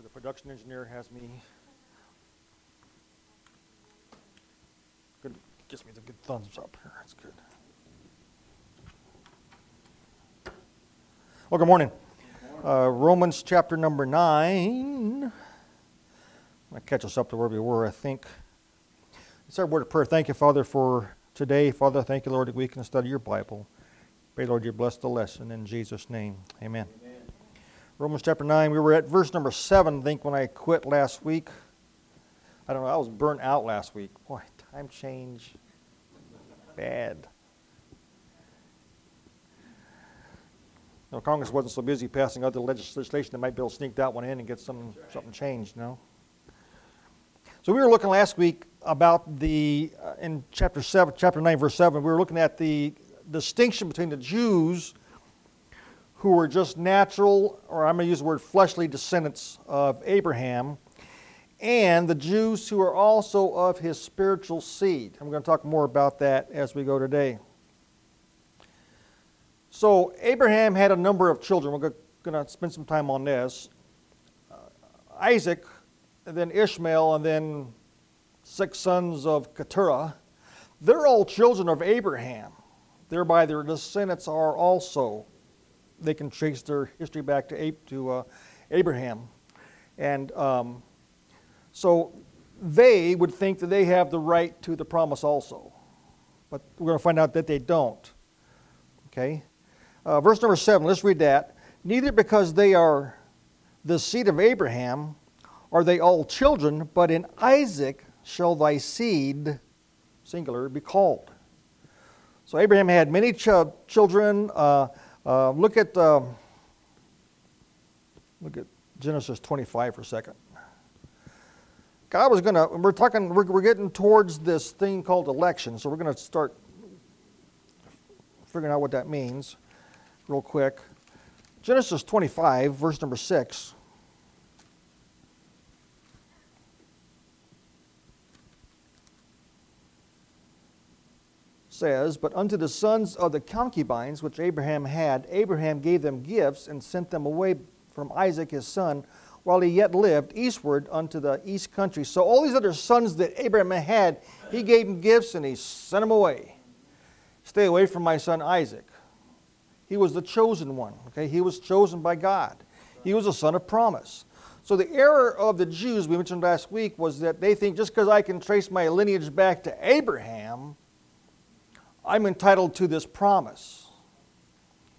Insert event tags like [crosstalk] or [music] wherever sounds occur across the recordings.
So the production engineer has me. Good, gives me the good thumbs up here. That's good. Well, good morning. Uh, Romans chapter number nine. I catch us up to where we were, I think. It's our word of prayer. Thank you, Father, for today. Father, thank you, Lord, that we can study your Bible. Pray, Lord, you bless the lesson in Jesus' name. Amen. Amen. Romans chapter 9, we were at verse number 7, I think, when I quit last week. I don't know, I was burnt out last week. Boy, time change. Bad. No, Congress wasn't so busy passing other legislation, they might be able to sneak that one in and get some, something changed, you know? So we were looking last week about the, uh, in chapter 7, chapter 9, verse 7, we were looking at the distinction between the Jews who were just natural, or I'm going to use the word fleshly descendants of Abraham, and the Jews who are also of his spiritual seed. I'm going to talk more about that as we go today. So, Abraham had a number of children. We're going to spend some time on this. Uh, Isaac, and then Ishmael, and then six sons of Keturah. They're all children of Abraham. Thereby, their descendants are also, they can trace their history back to, to uh, Abraham. And um, so they would think that they have the right to the promise also. But we're going to find out that they don't. Okay? Uh, verse number seven, let's read that. Neither because they are the seed of Abraham are they all children, but in Isaac shall thy seed, singular, be called. So Abraham had many ch- children. Uh, uh, look at uh, look at Genesis 25 for a second. God was going to. We're talking. We're, we're getting towards this thing called election, so we're going to start figuring out what that means, real quick. Genesis 25, verse number six. Says, But unto the sons of the concubines which Abraham had, Abraham gave them gifts and sent them away from Isaac his son while he yet lived eastward unto the east country. So all these other sons that Abraham had, he gave them gifts and he sent them away. Stay away from my son Isaac. He was the chosen one. Okay, he was chosen by God. He was a son of promise. So the error of the Jews we mentioned last week was that they think just because I can trace my lineage back to Abraham, I'm entitled to this promise.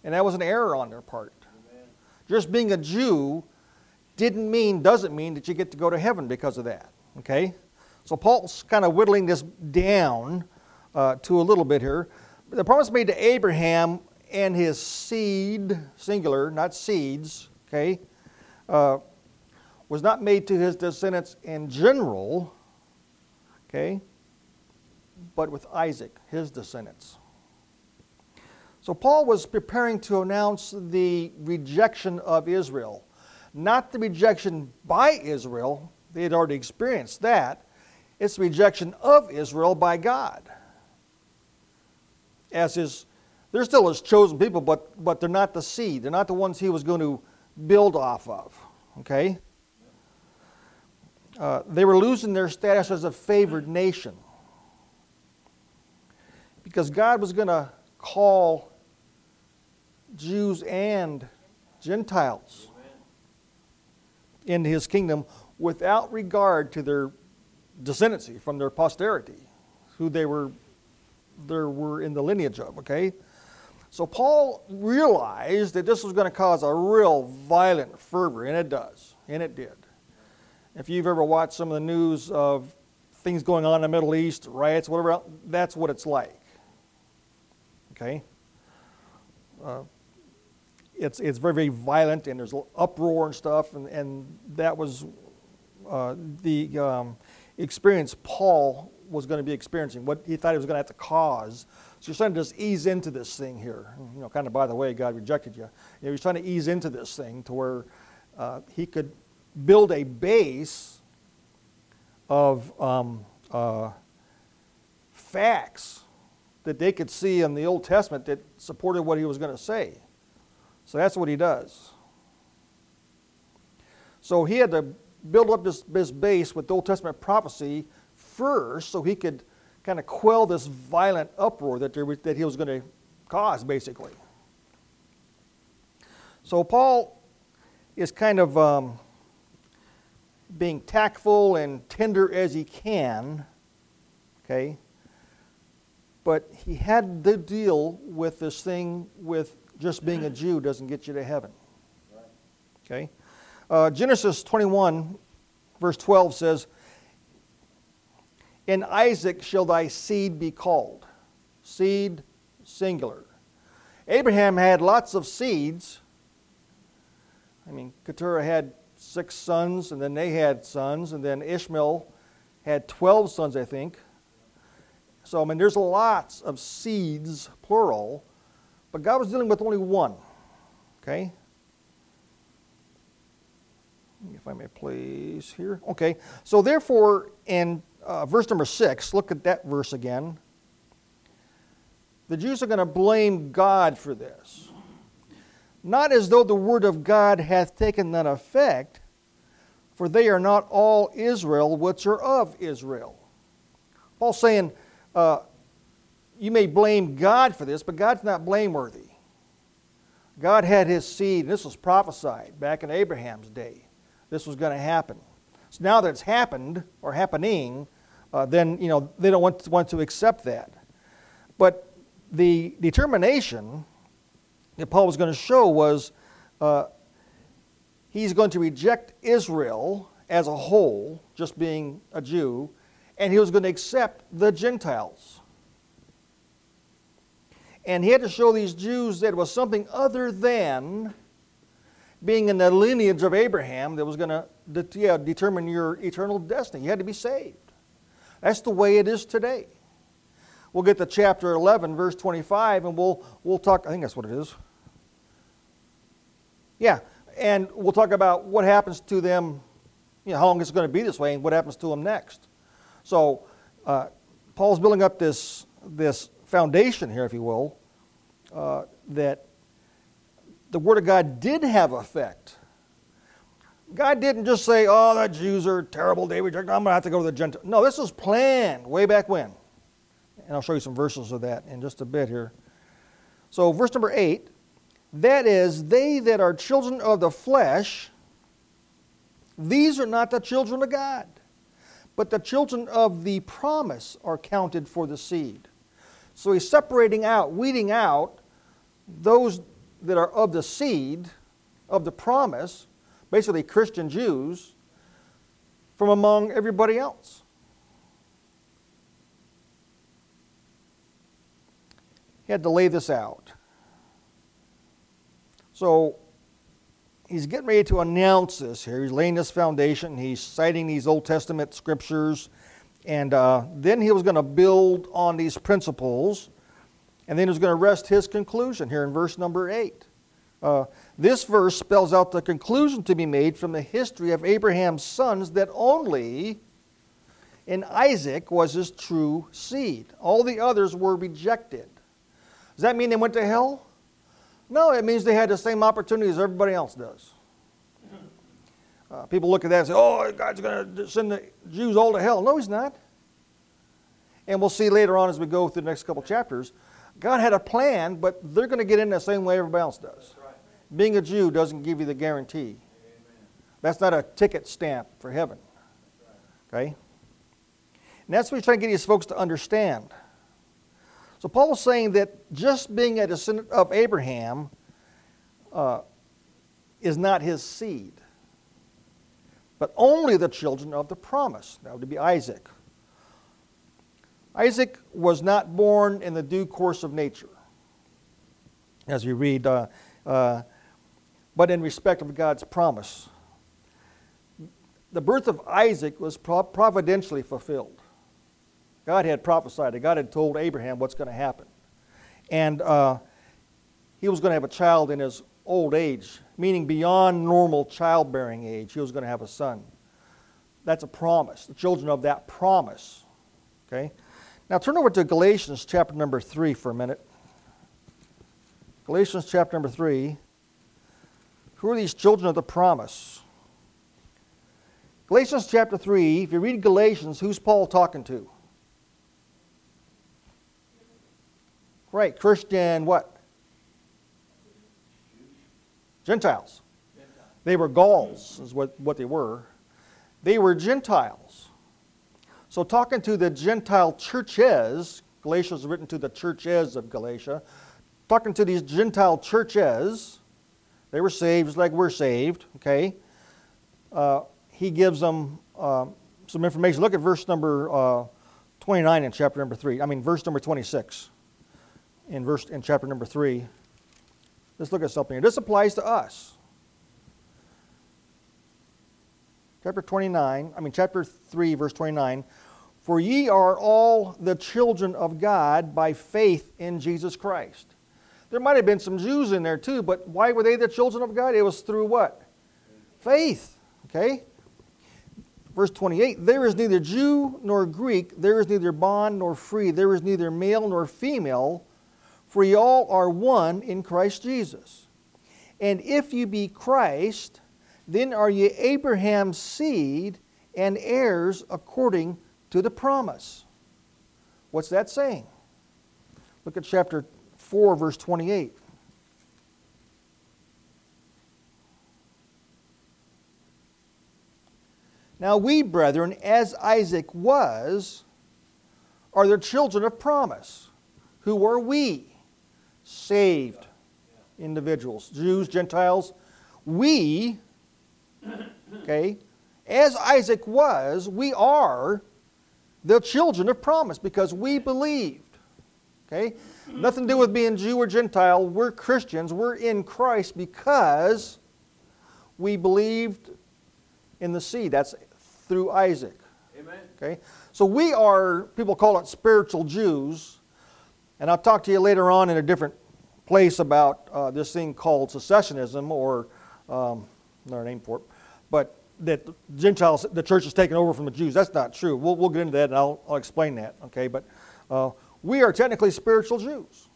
And that was an error on their part. Amen. Just being a Jew didn't mean, doesn't mean that you get to go to heaven because of that. Okay? So Paul's kind of whittling this down uh, to a little bit here. The promise made to Abraham and his seed, singular, not seeds, okay, uh, was not made to his descendants in general, okay, but with Isaac, his descendants. So Paul was preparing to announce the rejection of Israel. Not the rejection by Israel, they had already experienced that. It's the rejection of Israel by God. As his, they're still his chosen people, but, but they're not the seed. They're not the ones he was going to build off of. Okay? Uh, they were losing their status as a favored nation because God was going to call Jews and Gentiles into his kingdom without regard to their descendancy from their posterity, who they were, there were in the lineage of, okay? So Paul realized that this was going to cause a real violent fervor, and it does, and it did. If you've ever watched some of the news of things going on in the Middle East, riots, whatever, that's what it's like. Okay? Uh, it's, it's very, very violent and there's uproar and stuff, and, and that was uh, the um, experience Paul was going to be experiencing, what he thought he was going to have to cause. So you're trying to just ease into this thing here. You know, kind of by the way, God rejected you. you know, he's trying to ease into this thing to where uh, he could build a base of um, uh, facts that they could see in the Old Testament that supported what he was going to say. So that's what he does. So he had to build up this, this base with Old Testament prophecy first so he could kind of quell this violent uproar that, there was, that he was going to cause, basically. So Paul is kind of um, being tactful and tender as he can, okay? But he had to deal with this thing with just being a [clears throat] Jew doesn't get you to heaven. Okay? Uh, Genesis 21, verse 12 says, In Isaac shall thy seed be called. Seed, singular. Abraham had lots of seeds. I mean, Keturah had six sons, and then they had sons, and then Ishmael had 12 sons, I think. So, I mean, there's lots of seeds, plural, but God was dealing with only one. Okay? If I may please here. Okay. So, therefore, in uh, verse number six, look at that verse again. The Jews are going to blame God for this. Not as though the word of God hath taken none effect, for they are not all Israel which are of Israel. Paul's saying, uh, you may blame God for this, but God's not blameworthy. God had his seed, and this was prophesied back in Abraham's day. This was going to happen. So now that it's happened or happening, uh, then you know they don't want to, want to accept that. But the determination that Paul was going to show was uh, he's going to reject Israel as a whole, just being a Jew, and he was going to accept the Gentiles. And he had to show these Jews that it was something other than being in the lineage of Abraham that was going to yeah, determine your eternal destiny. You had to be saved. That's the way it is today. We'll get to chapter 11, verse 25, and we'll, we'll talk. I think that's what it is. Yeah, and we'll talk about what happens to them, you know, how long it's going to be this way, and what happens to them next. So uh, Paul's building up this, this foundation here, if you will, uh, that the Word of God did have effect. God didn't just say, oh, the Jews are terrible, reject, I'm going to have to go to the Gentiles. No, this was planned way back when. And I'll show you some verses of that in just a bit here. So, verse number 8 that is, they that are children of the flesh, these are not the children of God but the children of the promise are counted for the seed. So he's separating out, weeding out those that are of the seed, of the promise, basically Christian Jews, from among everybody else. He had to lay this out. So he's getting ready to announce this here. He's laying this foundation. He's citing these Old Testament scriptures. And uh, then he was going to build on these principles. And then he was going to rest his conclusion here in verse number 8. Uh, this verse spells out the conclusion to be made from the history of Abraham's sons that only in Isaac was his true seed. All the others were rejected. Does that mean they went to hell? No, it means they had the same opportunity as everybody else does. Uh, people look at that and say, oh, God's going to send the Jews all to hell. No, He's not. And we'll see later on as we go through the next couple chapters. God had a plan, but they're going to get in the same way everybody else does. Right. Being a Jew doesn't give you the guarantee. Amen. That's not a ticket stamp for heaven. Right. Okay? And that's what he's trying to get these folks to understand. So Paul was saying that just being a descendant of Abraham uh, is not his seed, but only the children of the promise. That would be Isaac. Isaac was not born in the due course of nature, as we read, uh, uh, but in respect of God's promise. The birth of Isaac was providentially fulfilled. God had prophesied it. God had told Abraham what's going to happen. And uh, he was going to have a child in his old age, meaning beyond normal childbearing age. He was going to have a son. That's a promise, the children of that promise. Okay? Now turn over to Galatians chapter number 3 for a minute. Galatians chapter number 3. Who are these children of the promise? Galatians chapter 3, if you read Galatians, who's Paul talking to? Right, Christian what? Gentiles. They were Gauls, is what, what they were. They were Gentiles. So, talking to the Gentile churches, Galatians written to the churches of Galatia, talking to these Gentile churches, they were saved just like we're saved, okay? Uh, he gives them uh, some information. Look at verse number uh, 29 in chapter number 3. I mean, verse number 26 in, verse, in chapter number 3. Let's look at something. This applies to us. Chapter 29, I mean, chapter 3, verse 29. For ye are all the children of God by faith in Jesus Christ. There might have been some Jews in there too, but why were they the children of God? It was through what? Faith. Okay? Verse 28 There is neither Jew nor Greek, there is neither bond nor free, there is neither male nor female, for ye all are one in Christ Jesus. And if you be Christ, then are ye Abraham's seed and heirs according to the promise. What's that saying? Look at chapter 4, verse 28. Now we, brethren, as Isaac was, are the children of promise. Who are we? Saved individuals, Jews, Gentiles. We, okay, as Isaac was, we are the children of promise because we believed. Okay? Nothing to do with being Jew or Gentile. We're Christians. We're in Christ because we believed in the seed. That's through Isaac. Amen. Okay? So we are, people call it spiritual Jews. And I'll talk to you later on in a different place about uh, this thing called secessionism or um, another name for it. But that the Gentiles, the church is taken over from the Jews. That's not true. We'll, we'll get into that and I'll, I'll explain that. Okay? But uh, we are technically spiritual Jews.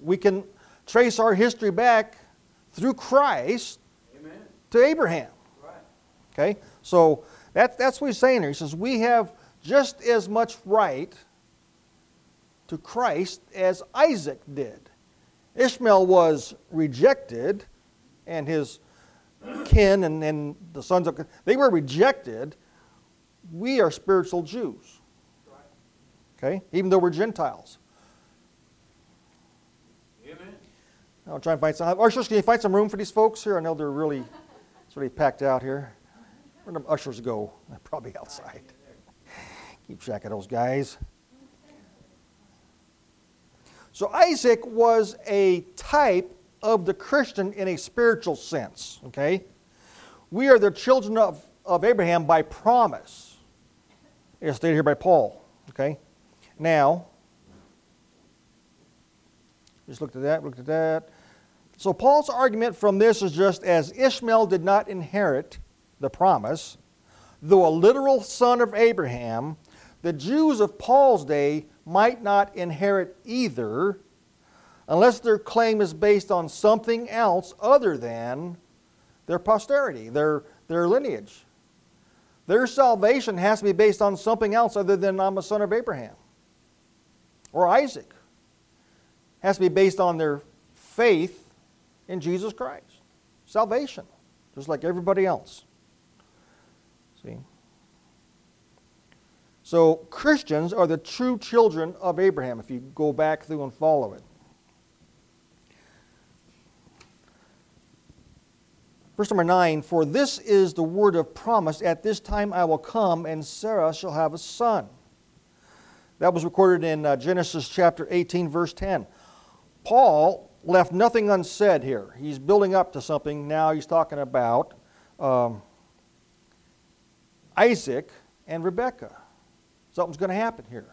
We can trace our history back through Christ Amen. to Abraham. Right. Okay? So that, that's what he's saying here. He says, We have just as much right to Christ as Isaac did. Ishmael was rejected, and his kin and, and the sons of they were rejected. We are spiritual Jews. Okay? Even though we're Gentiles. Amen. I'll try and find some. Uh, ushers, can you find some room for these folks here? I know they're really, it's really packed out here. Where do the ushers go? They're probably outside. Keep track of those guys. So Isaac was a type of the Christian in a spiritual sense, okay? We are the children of, of Abraham by promise. It's stated here by Paul, okay? Now, just looked at that, looked at that. So Paul's argument from this is just as Ishmael did not inherit the promise, though a literal son of Abraham, the Jews of Paul's day might not inherit either unless their claim is based on something else other than their posterity, their, their lineage. Their salvation has to be based on something else other than I'm a son of Abraham or Isaac. It has to be based on their faith in Jesus Christ. Salvation, just like everybody else. See? So Christians are the true children of Abraham if you go back through and follow it. Verse number 9 For this is the word of promise, at this time I will come, and Sarah shall have a son. That was recorded in uh, Genesis chapter 18, verse 10. Paul left nothing unsaid here. He's building up to something. Now he's talking about um, Isaac and Rebekah. Something's going to happen here.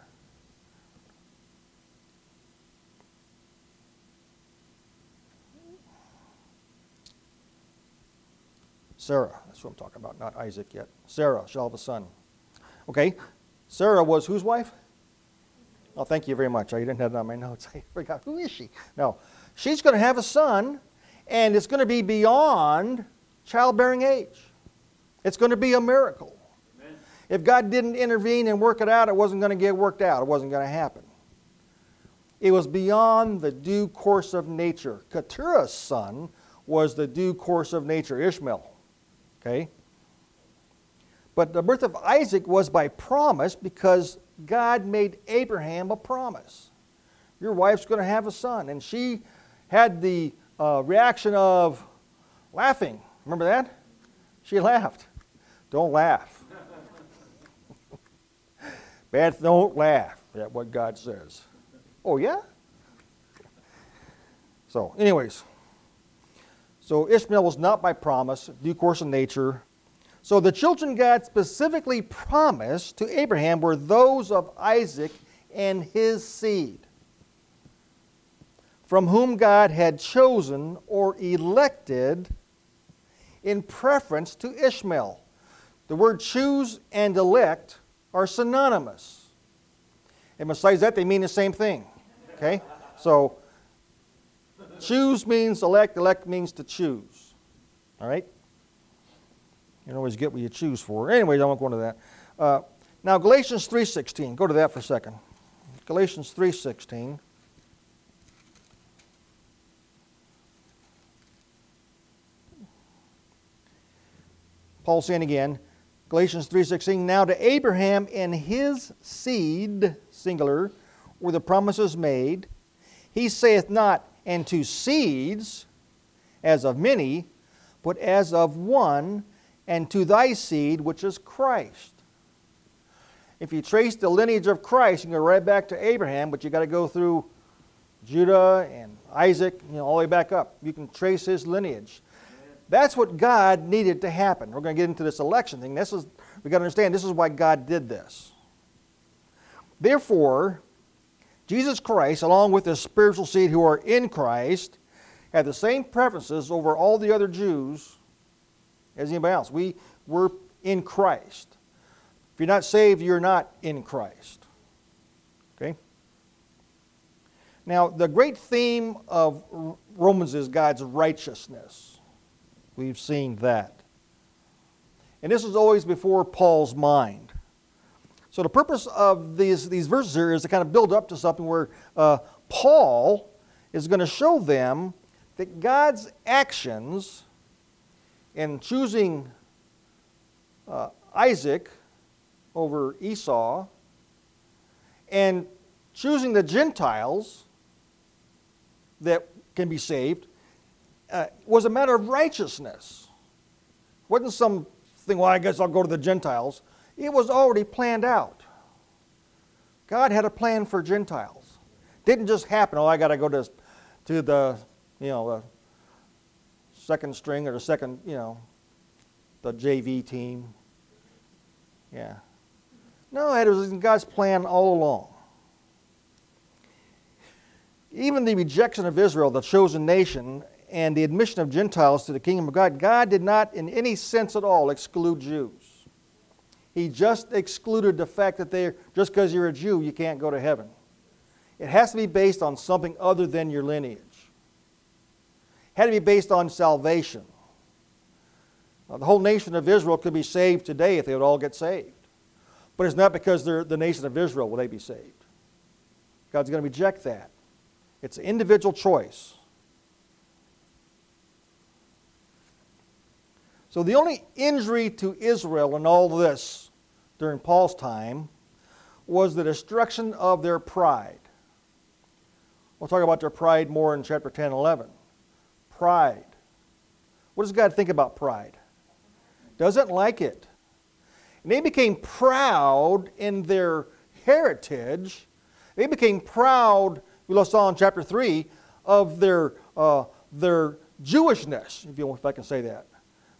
Sarah, that's what I'm talking about, not Isaac yet. Sarah shall have a son. Okay, Sarah was whose wife? Oh, thank you very much. I didn't have that on my notes. [laughs] I forgot. Who is she? No. She's going to have a son, and it's going to be beyond childbearing age. It's going to be a miracle. If God didn't intervene and work it out, it wasn't going to get worked out. It wasn't going to happen. It was beyond the due course of nature. Keturah's son was the due course of nature, Ishmael. Okay? But the birth of Isaac was by promise because God made Abraham a promise. Your wife's going to have a son. And she had the uh, reaction of laughing. Remember that? She laughed. Don't laugh. Beth, don't laugh at what God says. Oh, yeah? So, anyways. So Ishmael was not by promise, due course of nature. So the children God specifically promised to Abraham were those of Isaac and his seed, from whom God had chosen or elected in preference to Ishmael. The word choose and elect are synonymous. And besides that, they mean the same thing. Okay? So, choose means elect, elect means to choose. All right? You always get what you choose for. Anyways, I won't go into that. Uh, now, Galatians 3.16. Go to that for a second. Galatians 3.16. Paul saying again, Galatians 3:16, now to Abraham and his seed, singular, were the promises made. He saith not, and to seeds, as of many, but as of one, and to thy seed, which is Christ. If you trace the lineage of Christ, you can go right back to Abraham, but you got to go through Judah and Isaac, you know, all the way back up. You can trace his lineage. That's what God needed to happen. We're going to get into this election thing. This is we got to understand this is why God did this. Therefore, Jesus Christ, along with the spiritual seed who are in Christ, had the same preferences over all the other Jews as anybody else. We were in Christ. If you're not saved, you're not in Christ. Okay? Now, the great theme of Romans is God's righteousness. We've seen that. And this is always before Paul's mind. So the purpose of these, these verses here is to kind of build up to something where uh, Paul is going to show them that God's actions in choosing uh, Isaac over Esau and choosing the Gentiles that can be saved uh, was a matter of righteousness. It wasn't something, well, I guess I'll go to the Gentiles. It was already planned out. God had a plan for Gentiles. Didn't just happen, oh, I got to go to, to the, you know, the second string or the second, you know, the JV team. Yeah. No, it was in God's plan all along. Even the rejection of Israel, the chosen nation, and the admission of Gentiles to the kingdom of God, God did not, in any sense at all, exclude Jews. He just excluded the fact that they're, just because you're a Jew, you can't go to heaven. It has to be based on something other than your lineage. It had to be based on salvation. Now, the whole nation of Israel could be saved today if they would all get saved. But it's not because they're the nation of Israel will they be saved. God's going to reject that. It's an individual choice. So the only injury to Israel in all this during Paul's time was the destruction of their pride. We'll talk about their pride more in chapter 10 and 11. Pride. What does God think about pride? Doesn't like it. And they became proud in their heritage. They became proud, we saw in chapter 3, of their, uh, their Jewishness, if, you, if I can say that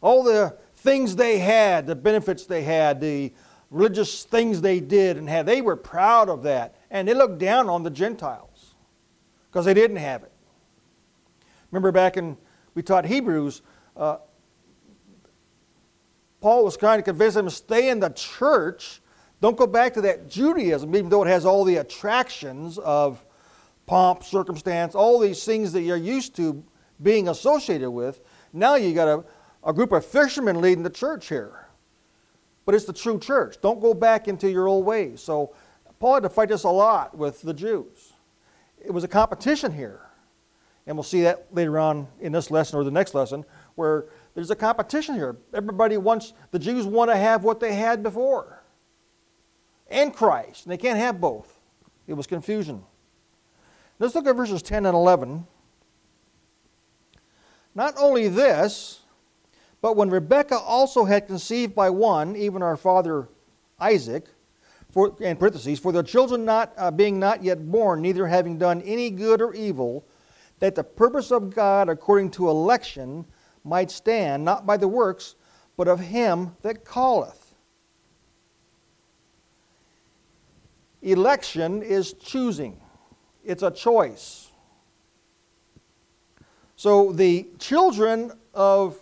all the things they had, the benefits they had, the religious things they did and had. They were proud of that. And they looked down on the Gentiles because they didn't have it. Remember back in, we taught Hebrews, uh, Paul was trying to convince them to stay in the church. Don't go back to that Judaism, even though it has all the attractions of pomp, circumstance, all these things that you're used to being associated with. Now you got to a group of fishermen leading the church here. but it's the true church. Don't go back into your old ways. So Paul had to fight this a lot with the Jews. It was a competition here. And we'll see that later on in this lesson or the next lesson, where there's a competition here. Everybody wants, the Jews want to have what they had before and Christ, and they can't have both. It was confusion. Let's look at verses 10 and 11. Not only this, but when Rebekah also had conceived by one, even our father Isaac, for, in parentheses, for the children not uh, being not yet born, neither having done any good or evil, that the purpose of God according to election might stand, not by the works, but of him that calleth. Election is choosing, it's a choice. So the children of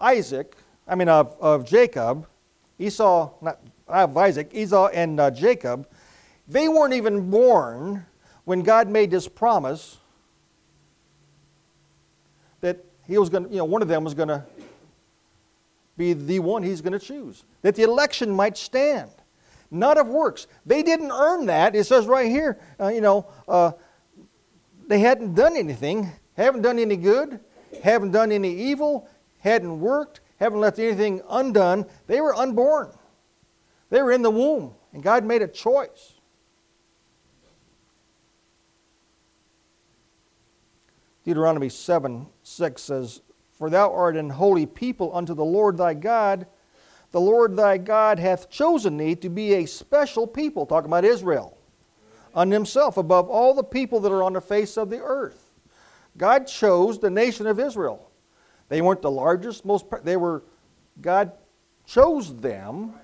Isaac, I mean of, of Jacob, Esau, not of Isaac, Esau and uh, Jacob, they weren't even born when God made this promise that he was going to, you know, one of them was going to be the one he's going to choose. That the election might stand, not of works. They didn't earn that. It says right here, uh, you know, uh, they hadn't done anything, haven't done any good, haven't done any evil, hadn't worked, haven't left anything undone. They were unborn. They were in the womb, and God made a choice. Deuteronomy 7 6 says, For thou art an holy people unto the Lord thy God. The Lord thy God hath chosen thee to be a special people, talking about Israel, unto himself above all the people that are on the face of the earth. God chose the nation of Israel. They weren't the largest, most, they were, God chose them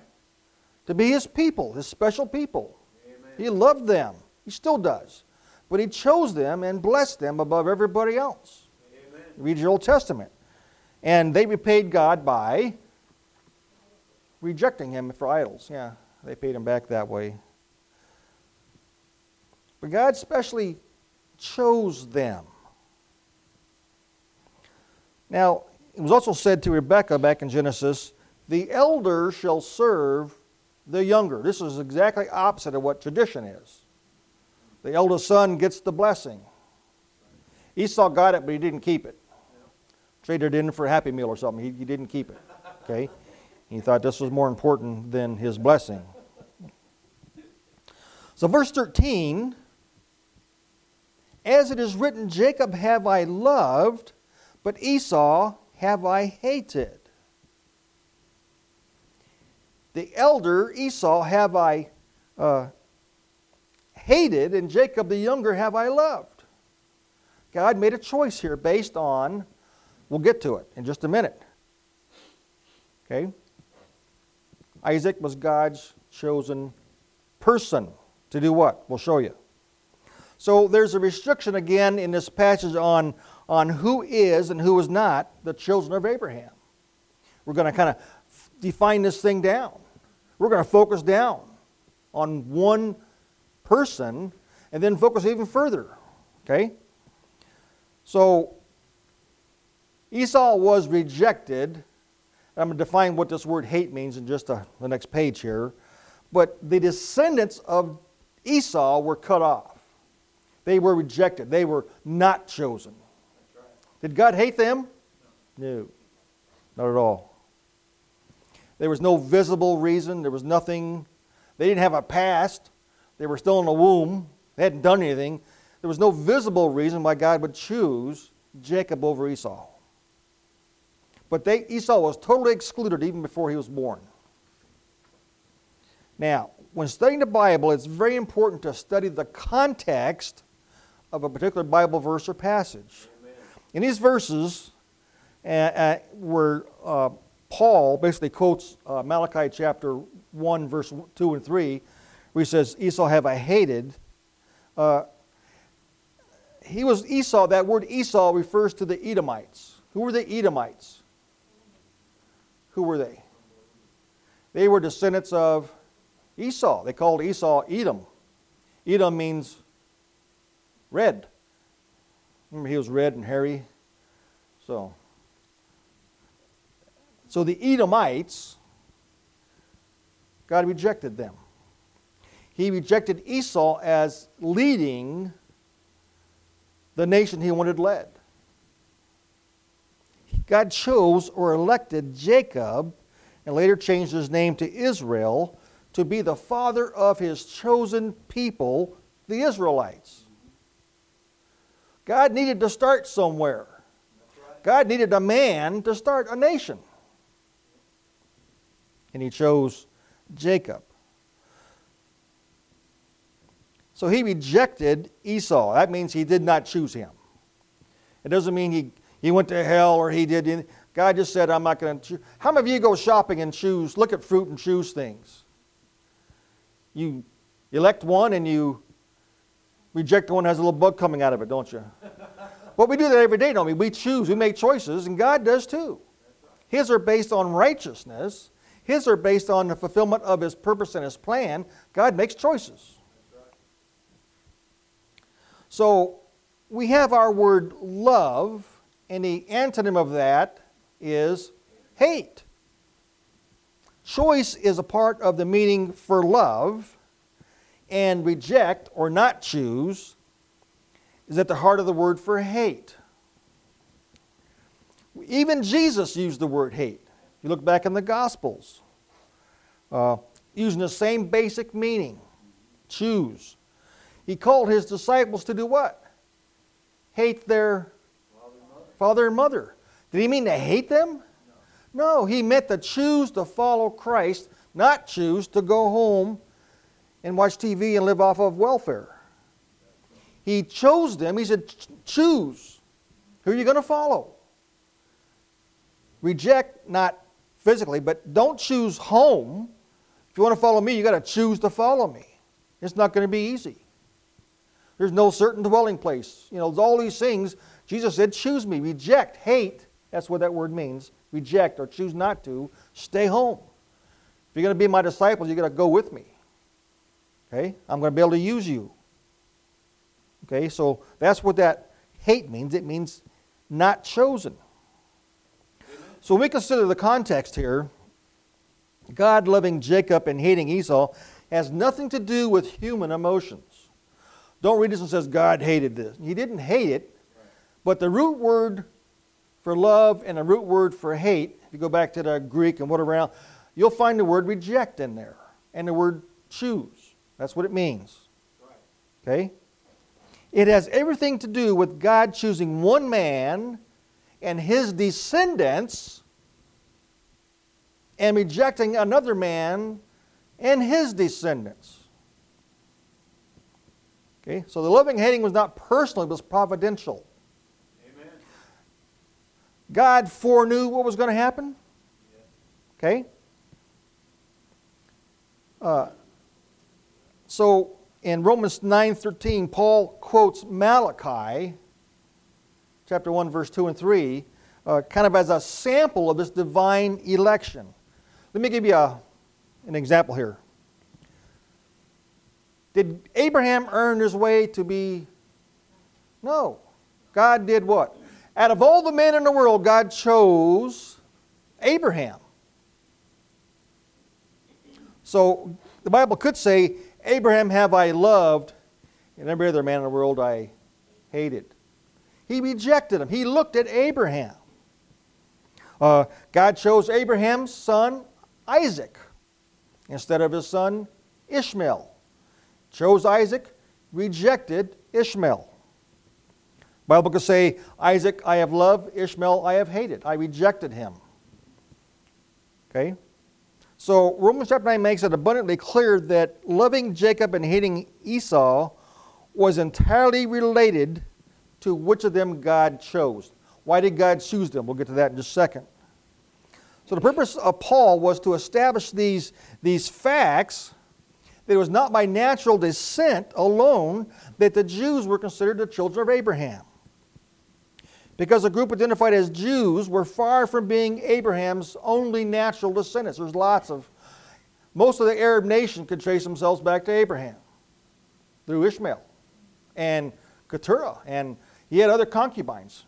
to be his people, his special people. Amen. He loved them. He still does. But he chose them and blessed them above everybody else. Amen. Read your Old Testament. And they repaid God by rejecting him for idols. Yeah, they paid him back that way. But God specially chose them. Now, it was also said to Rebekah back in Genesis, the elder shall serve the younger. This is exactly opposite of what tradition is. The eldest son gets the blessing. Esau got it, but he didn't keep it. Traded it in for a happy meal or something. He, he didn't keep it. Okay? He thought this was more important than his blessing. So, verse 13 As it is written, Jacob have I loved, but Esau have I hated. The elder Esau have I uh, hated, and Jacob the younger have I loved. God made a choice here based on, we'll get to it in just a minute. Okay? Isaac was God's chosen person to do what? We'll show you. So there's a restriction again in this passage on, on who is and who is not the children of Abraham. We're going to kind of define this thing down. We're going to focus down on one person and then focus even further. Okay? So, Esau was rejected. I'm going to define what this word hate means in just a, the next page here. But the descendants of Esau were cut off. They were rejected. They were not chosen. Did God hate them? No, not at all. There was no visible reason. There was nothing. They didn't have a past. They were still in the womb. They hadn't done anything. There was no visible reason why God would choose Jacob over Esau. But they, Esau was totally excluded even before he was born. Now, when studying the Bible, it's very important to study the context of a particular Bible verse or passage. In these verses, uh, uh, were uh, Paul basically quotes uh, Malachi chapter 1, verse 2 and 3, where he says, Esau have I hated. Uh, he was Esau, that word Esau refers to the Edomites. Who were the Edomites? Who were they? They were descendants of Esau. They called Esau Edom. Edom means red. Remember, he was red and hairy. So, so the Edomites God rejected them. He rejected Esau as leading the nation he wanted led. God chose or elected Jacob and later changed his name to Israel to be the father of his chosen people, the Israelites. God needed to start somewhere. God needed a man to start a nation. And he chose Jacob. So he rejected Esau. That means he did not choose him. It doesn't mean he, he went to hell or he did anything. God just said, I'm not going to choose. How many of you go shopping and choose, look at fruit and choose things? You elect one and you reject the one that has a little bug coming out of it, don't you? but we do that every day, don't we? We choose, we make choices, and God does too. His are based on righteousness, His are based on the fulfillment of His purpose and His plan. God makes choices. So we have our word love, and the antonym of that is hate. Choice is a part of the meaning for love, and reject or not choose is at the heart of the word for hate. Even Jesus used the word hate. You look back in the Gospels, uh, using the same basic meaning choose. He called his disciples to do what? Hate their father and mother. Did he mean to hate them? No, he meant to choose to follow Christ, not choose to go home and watch TV and live off of welfare. He chose them. He said, choose. Who are you going to follow? Reject, not physically, but don't choose home. If you want to follow me, you got to choose to follow me. It's not going to be easy. There's no certain dwelling place. You know, all these things. Jesus said, choose me. Reject, hate. That's what that word means. Reject or choose not to. Stay home. If you're going to be my disciples, you're going to go with me. Okay? I'm going to be able to use you. Okay? So that's what that hate means. It means not chosen. So when we consider the context here, God loving Jacob and hating Esau has nothing to do with human emotions. Don't read this and says God hated this. He didn't hate it, but the root word for love and the root word for hate, if you go back to the Greek and what around, you'll find the word reject in there and the word choose. That's what it means. Okay? It has everything to do with God choosing one man and his descendants and rejecting another man and his descendants. Okay, so the loving hating was not personal, it was providential. Amen. God foreknew what was going to happen. Okay? Uh, so in Romans 9:13, Paul quotes Malachi, chapter 1, verse 2 and 3, uh, kind of as a sample of this divine election. Let me give you a, an example here. Did Abraham earn his way to be? No. God did what? Out of all the men in the world, God chose Abraham. So the Bible could say, Abraham have I loved, and every other man in the world I hated. He rejected him. He looked at Abraham. Uh, God chose Abraham's son Isaac instead of his son Ishmael chose Isaac, rejected Ishmael. Bible could say, Isaac I have loved, Ishmael I have hated. I rejected him. Okay? So Romans chapter 9 makes it abundantly clear that loving Jacob and hating Esau was entirely related to which of them God chose. Why did God choose them? We'll get to that in just a second. So the purpose of Paul was to establish these, these facts that it was not by natural descent alone that the Jews were considered the children of Abraham. Because a group identified as Jews were far from being Abraham's only natural descendants. There's lots of, most of the Arab nation could trace themselves back to Abraham through Ishmael and Keturah, and he had other concubines.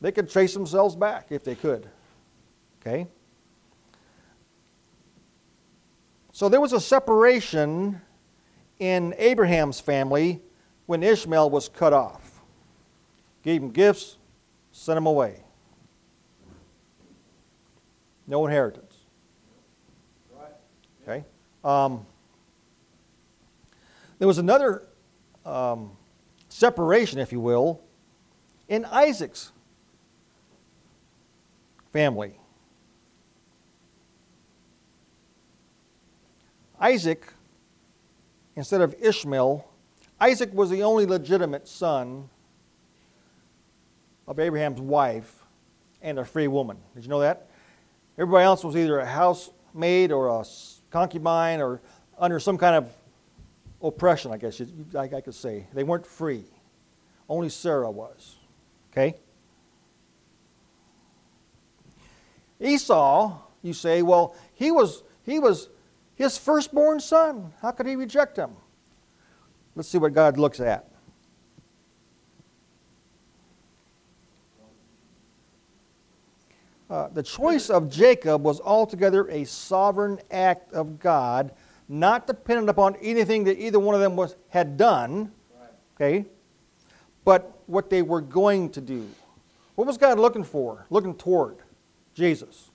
They could trace themselves back if they could. Okay? So there was a separation in Abraham's family when Ishmael was cut off. Gave him gifts, sent him away. No inheritance. Okay? Um, there was another um, separation, if you will, in Isaac's family. Isaac, instead of Ishmael, Isaac was the only legitimate son of Abraham's wife and a free woman. Did you know that? Everybody else was either a housemaid or a concubine or under some kind of oppression, I guess you, I, I could say. They weren't free. Only Sarah was. Okay? Esau, you say, well, he was, he was his firstborn son. How could he reject him? Let's see what God looks at. Uh, the choice of Jacob was altogether a sovereign act of God, not dependent upon anything that either one of them was, had done, okay, but what they were going to do. What was God looking for, looking toward? Jesus.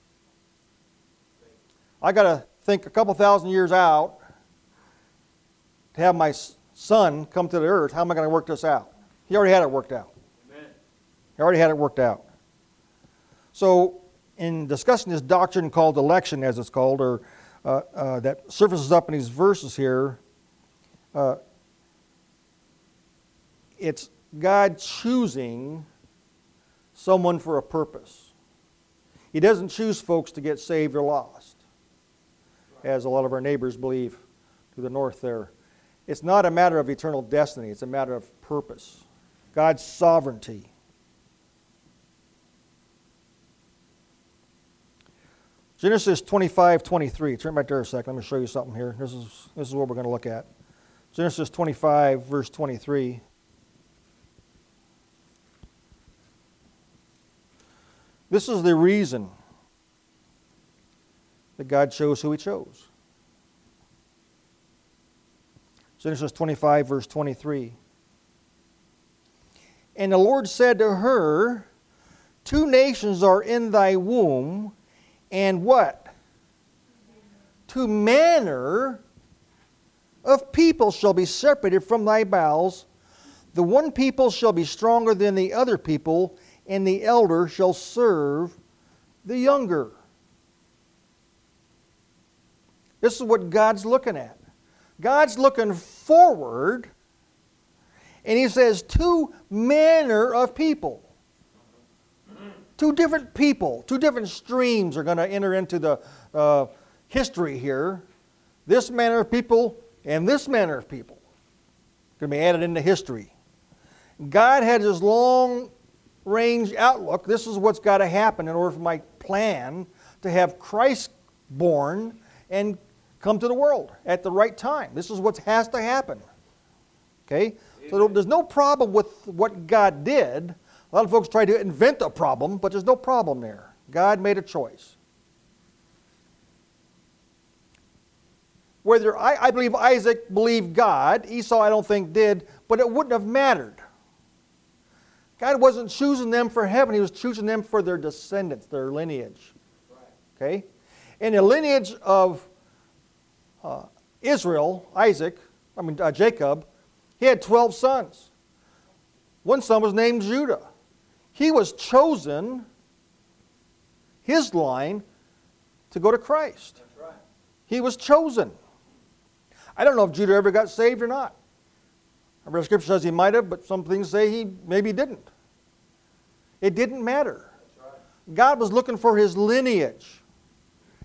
I got to think a couple thousand years out to have my son come to the earth. How am I going to work this out? He already had it worked out. Amen. He already had it worked out. So in discussing this doctrine called election, as it's called, or uh, uh, that surfaces up in these verses here, uh, it's God choosing someone for a purpose. He doesn't choose folks to get saved or lost, as a lot of our neighbors believe to the north there. It's not a matter of eternal destiny, it's a matter of purpose. God's sovereignty. Genesis 25, 23. Turn back there a second. Let me show you something here. This is, this is what we're going to look at. Genesis 25, verse 23. This is the reason that God chose who He chose. Genesis 25, verse 23. And the Lord said to her, Two nations are in thy womb and what? Two manner of people shall be separated from thy bowels. The one people shall be stronger than the other people, and the elder shall serve the younger. This is what God's looking at. God's looking forward, and He says, two manner of people. Two different people, two different streams are going to enter into the uh, history here. This manner of people and this manner of people going to be added into history. God had his long range outlook. This is what's got to happen in order for my plan to have Christ born and come to the world at the right time. This is what has to happen. Okay? Amen. So there's no problem with what God did. A lot of folks try to invent a problem, but there's no problem there. God made a choice. Whether I, I believe Isaac believed God, Esau I don't think did, but it wouldn't have mattered. God wasn't choosing them for heaven, He was choosing them for their descendants, their lineage. Okay? In the lineage of uh, Israel, Isaac, I mean uh, Jacob, he had 12 sons. One son was named Judah. He was chosen, his line, to go to Christ. Right. He was chosen. I don't know if Judah ever got saved or not. I read scripture says he might have, but some things say he maybe didn't. It didn't matter. Right. God was looking for his lineage.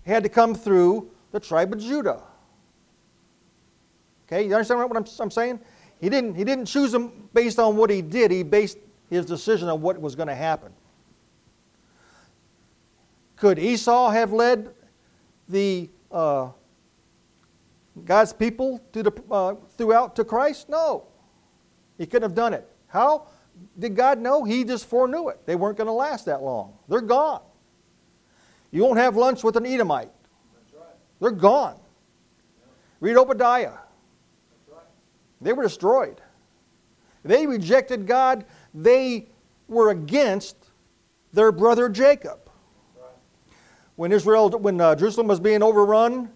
He had to come through the tribe of Judah. Okay, you understand what I'm, I'm saying? He didn't, he didn't choose him based on what he did, he based his decision on what was going to happen. Could Esau have led the uh, God's people to the, uh, throughout to Christ? No. He couldn't have done it. How did God know? He just foreknew it. They weren't going to last that long. They're gone. You won't have lunch with an Edomite. Right. They're gone. Read Obadiah. They were destroyed. They rejected God. They were against their brother Jacob. When Israel, when uh, Jerusalem was being overrun,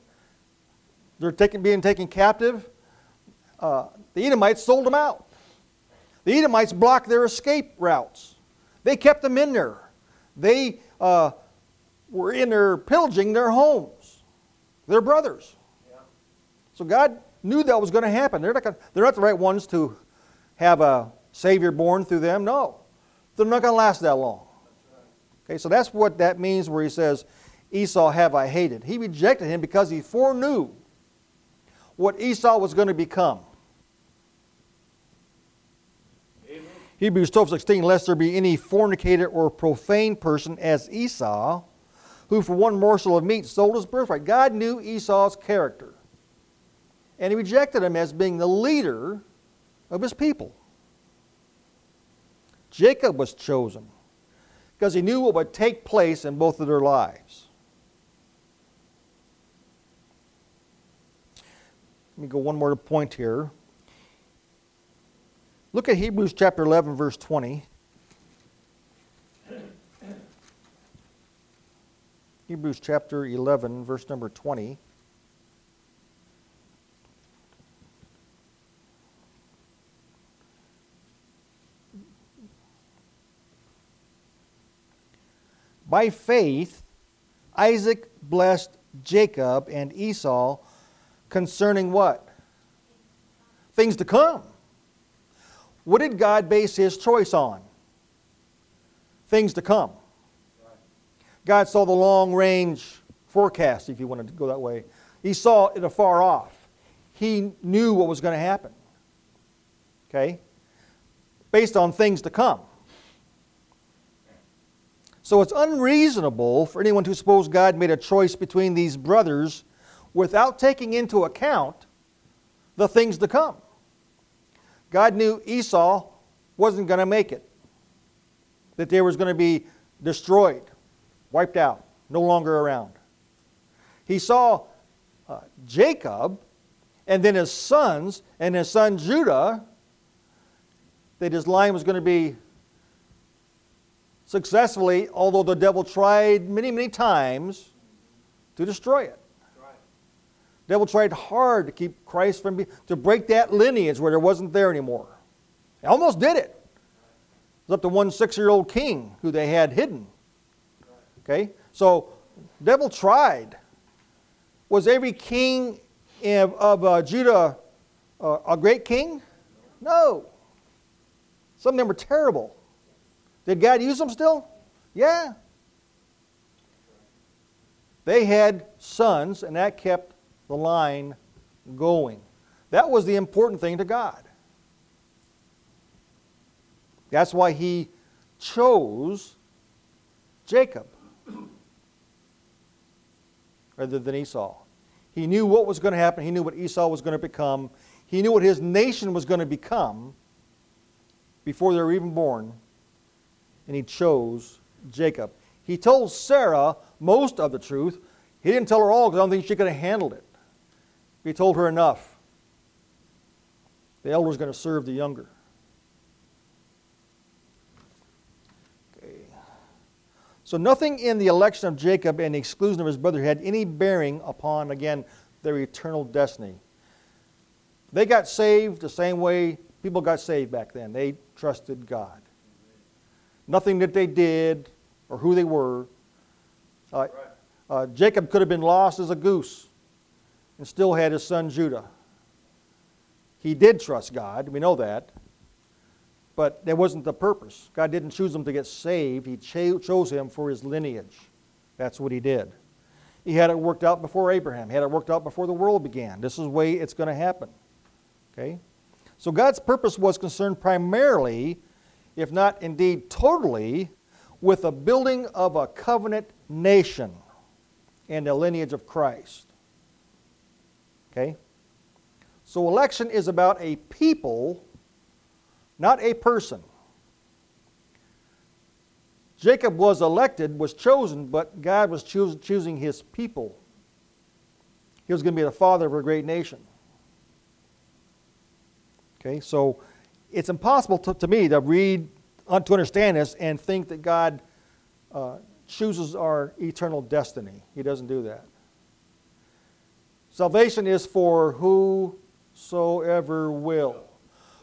they're taken, being taken captive. Uh, the Edomites sold them out. The Edomites blocked their escape routes. They kept them in there. They uh, were in there pillaging their homes, their brothers. Yeah. So God knew that was going to happen. They're not, gonna, they're not the right ones to have a Savior born through them. No, they're not going to last that long. Okay, so that's what that means where he says, Esau have I hated. He rejected him because he foreknew what Esau was going to become. Hebrews 12, 16, lest there be any fornicator or profane person as Esau, who for one morsel of meat sold his birthright. God knew Esau's character. And he rejected him as being the leader of his people. Jacob was chosen because he knew what would take place in both of their lives. Let me go one more point here. Look at Hebrews chapter 11, verse 20. Hebrews chapter 11, verse number 20. By faith, Isaac blessed Jacob and Esau concerning what? Things to come. What did God base his choice on? Things to come. God saw the long range forecast, if you want to go that way. He saw it afar off. He knew what was going to happen. Okay? Based on things to come. So it's unreasonable for anyone to suppose God made a choice between these brothers without taking into account the things to come. God knew Esau wasn't going to make it, that they was going to be destroyed, wiped out, no longer around. He saw uh, Jacob and then his sons and his son Judah, that his line was going to be successfully, although the devil tried many, many times to destroy it. The devil tried hard to keep Christ from being, to break that lineage where there wasn't there anymore. He almost did it. It was up to one six-year-old king who they had hidden. Okay, so devil tried. Was every king of, of uh, Judah uh, a great king? No. Some of them were terrible. Did God use them still? Yeah. They had sons, and that kept the line going. That was the important thing to God. That's why he chose Jacob rather than Esau. He knew what was going to happen, he knew what Esau was going to become, he knew what his nation was going to become before they were even born, and he chose Jacob. He told Sarah most of the truth. He didn't tell her all because I don't think she could have handled it. He told her enough. The elder is going to serve the younger. Okay. So nothing in the election of Jacob and the exclusion of his brother had any bearing upon, again, their eternal destiny. They got saved the same way people got saved back then. They trusted God. Nothing that they did or who they were. Uh, uh, Jacob could have been lost as a goose and still had his son Judah. He did trust God, we know that, but that wasn't the purpose. God didn't choose him to get saved, He chose him for his lineage. That's what He did. He had it worked out before Abraham, he had it worked out before the world began. This is the way it's going to happen. Okay? So God's purpose was concerned primarily, if not indeed totally, with the building of a covenant nation and the lineage of Christ. Okay? So election is about a people, not a person. Jacob was elected, was chosen, but God was choosing his people. he was going to be the father of a great nation. Okay, so it's impossible to, to me to read, to understand this and think that God uh, chooses our eternal destiny. He doesn't do that. Salvation is for whosoever will.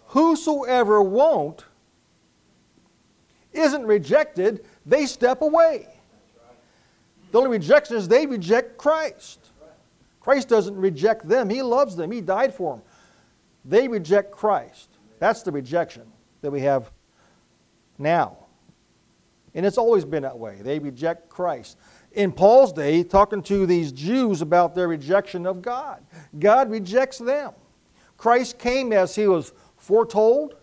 Whosoever won't isn't rejected, they step away. The only rejection is they reject Christ. Christ doesn't reject them, He loves them, He died for them. They reject Christ. That's the rejection that we have now. And it's always been that way. They reject Christ. In Paul's day, talking to these Jews about their rejection of God, God rejects them. Christ came as he was foretold,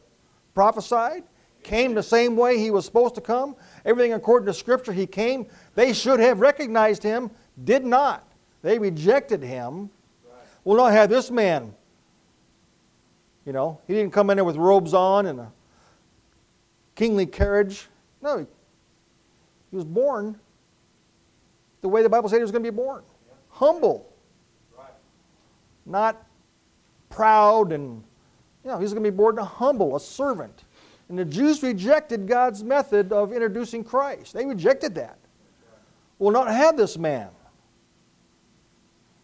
prophesied, came the same way he was supposed to come. Everything according to Scripture, he came. They should have recognized him, did not. They rejected him. Well, not have this man. You know, he didn't come in there with robes on and a kingly carriage. No, he was born the way the Bible said he was going to be born humble, not proud, and you know, he's going to be born a humble, a servant. And the Jews rejected God's method of introducing Christ. They rejected that. Will not have this man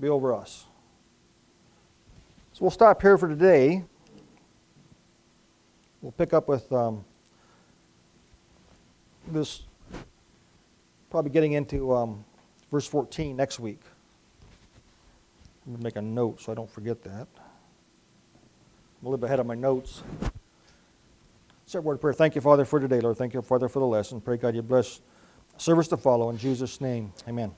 be over us. So we'll stop here for today. We'll pick up with um, this, probably getting into um, verse 14 next week. I'm going to make a note so I don't forget that. I'm a little bit ahead of my notes. A word of prayer. Thank you, Father, for today, Lord. Thank you, Father, for the lesson. Pray, God, you bless service to follow. In Jesus' name, amen.